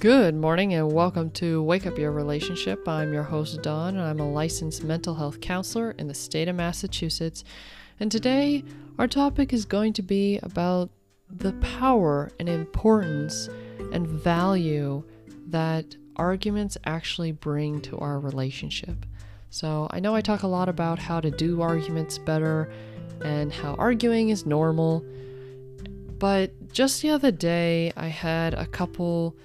Good morning and welcome to Wake Up Your Relationship. I'm your host, Dawn, and I'm a licensed mental health counselor in the state of Massachusetts. And today, our topic is going to be about the power and importance and value that arguments actually bring to our relationship. So, I know I talk a lot about how to do arguments better and how arguing is normal, but just the other day, I had a couple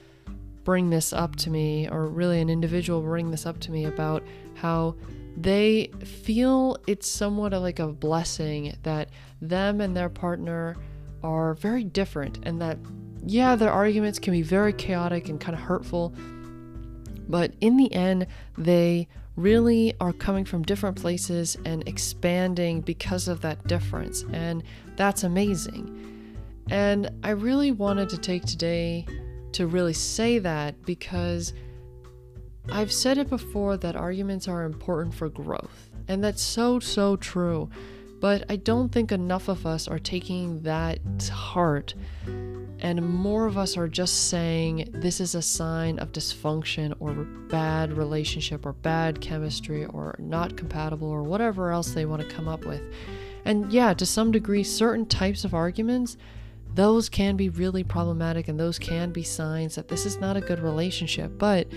bring this up to me, or really an individual bring this up to me about how they feel it's somewhat like a blessing that them and their partner are very different and that yeah their arguments can be very chaotic and kind of hurtful but in the end they really are coming from different places and expanding because of that difference and that's amazing. And i really wanted to take today to really say that because I've said it before that arguments are important for growth, and that's so, so true. But I don't think enough of us are taking that to heart, and more of us are just saying this is a sign of dysfunction or bad relationship or bad chemistry or not compatible or whatever else they want to come up with. And yeah, to some degree, certain types of arguments those can be really problematic and those can be signs that this is not a good relationship. But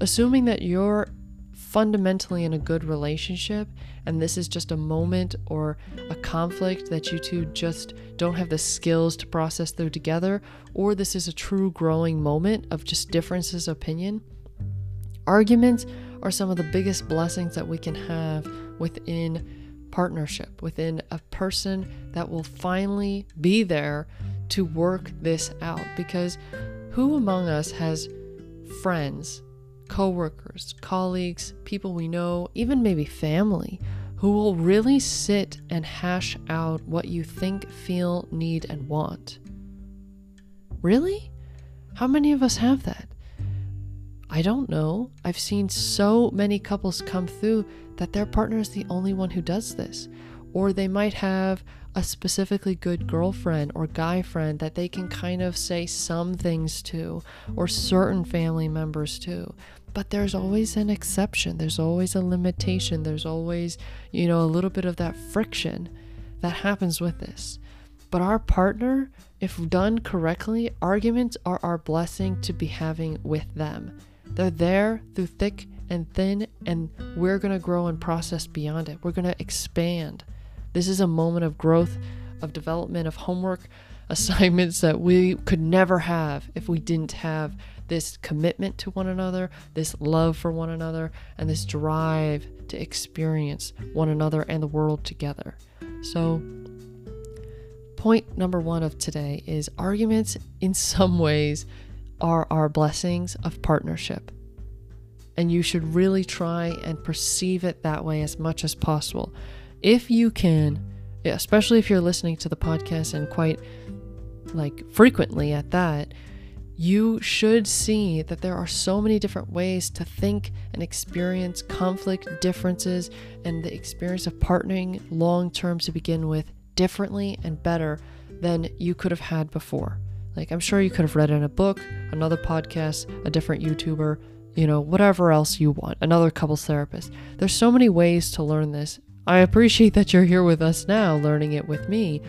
assuming that you're fundamentally in a good relationship and this is just a moment or a conflict that you two just don't have the skills to process through together, or this is a true growing moment of just differences of opinion, arguments are some of the biggest blessings that we can have within partnership, within a person that will finally be there to work this out. Because who among us has friends, coworkers, colleagues, people we know, even maybe family, who will really sit and hash out what you think, feel, need, and want? Really? How many of us have that? I don't know. I've seen so many couples come through that their partner is the only one who does this. Or they might have a specifically good girlfriend or guy friend that they can kind of say some things to, or certain family members to. But there's always an exception, there's always a limitation, there's always, you know, a little bit of that friction that happens with this. But our partner, if done correctly, arguments are our blessing to be having with them. They're there through thick and thin, and we're going to grow and process beyond it. We're going to expand. This is a moment of growth, of development, of homework assignments that we could never have if we didn't have this commitment to one another, this love for one another, and this drive to experience one another and the world together. So, point number one of today is arguments in some ways are our blessings of partnership and you should really try and perceive it that way as much as possible. If you can, especially if you're listening to the podcast and quite like frequently at that, you should see that there are so many different ways to think and experience conflict, differences, and the experience of partnering long term to begin with differently and better than you could have had before. Like, I'm sure you could have read in a book, another podcast, a different YouTuber, you know, whatever else you want, another couples therapist. There's so many ways to learn this. I appreciate that you're here with us now, learning it with me,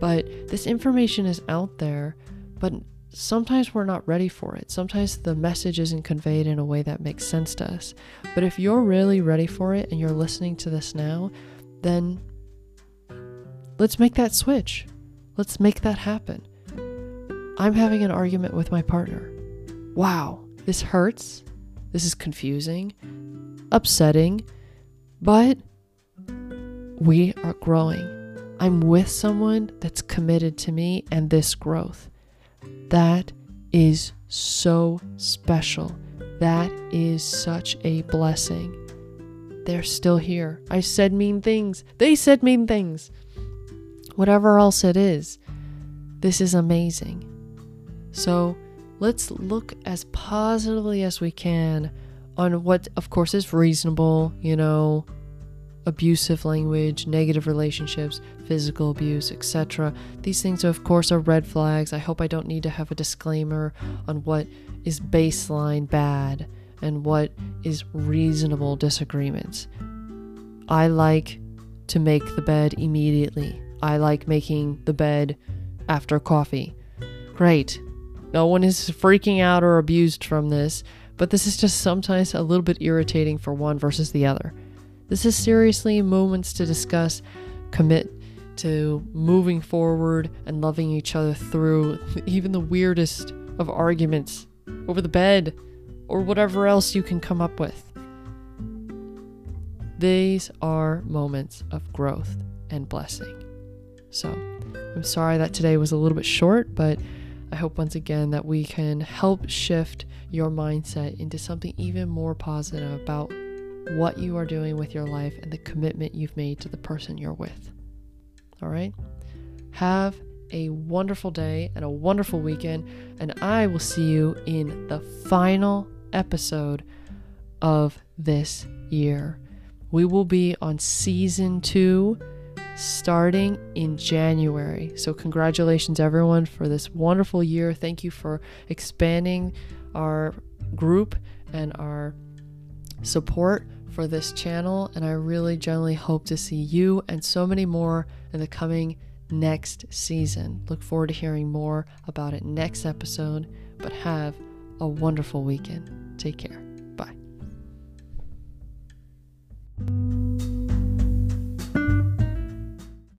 but this information is out there, but sometimes we're not ready for it. Sometimes the message isn't conveyed in a way that makes sense to us. But if you're really ready for it and you're listening to this now, then let's make that switch. Let's make that happen. I'm having an argument with my partner. Wow, this hurts. This is confusing, upsetting, but we are growing. I'm with someone that's committed to me and this growth. That is so special. That is such a blessing. They're still here. I said mean things. They said mean things. Whatever else it is, this is amazing. So, let's look as positively as we can on what, of course, is reasonable, you know, abusive language, negative relationships, physical abuse, etc. These things, of course, are red flags. I hope I don't need to have a disclaimer on what is baseline bad and what is reasonable disagreements. I like to make the bed immediately. I like making the bed after coffee. Great. No one is freaking out or abused from this, but this is just sometimes a little bit irritating for one versus the other. This is seriously moments to discuss, commit to moving forward and loving each other through even the weirdest of arguments over the bed or whatever else you can come up with. These are moments of growth and blessing. So, I'm sorry that today was a little bit short, but I hope once again that we can help shift your mindset into something even more positive about what you are doing with your life and the commitment you've made to the person you're with. All right? Have a wonderful day and a wonderful weekend, and I will see you in the final episode of this year. We will be on season two starting in January. So, congratulations, everyone, for this wonderful year. Thank you for expanding our group and our support for this channel. And I really genuinely hope to see you and so many more in the coming next season. Look forward to hearing more about it next episode, but have a wonderful weekend. Take care.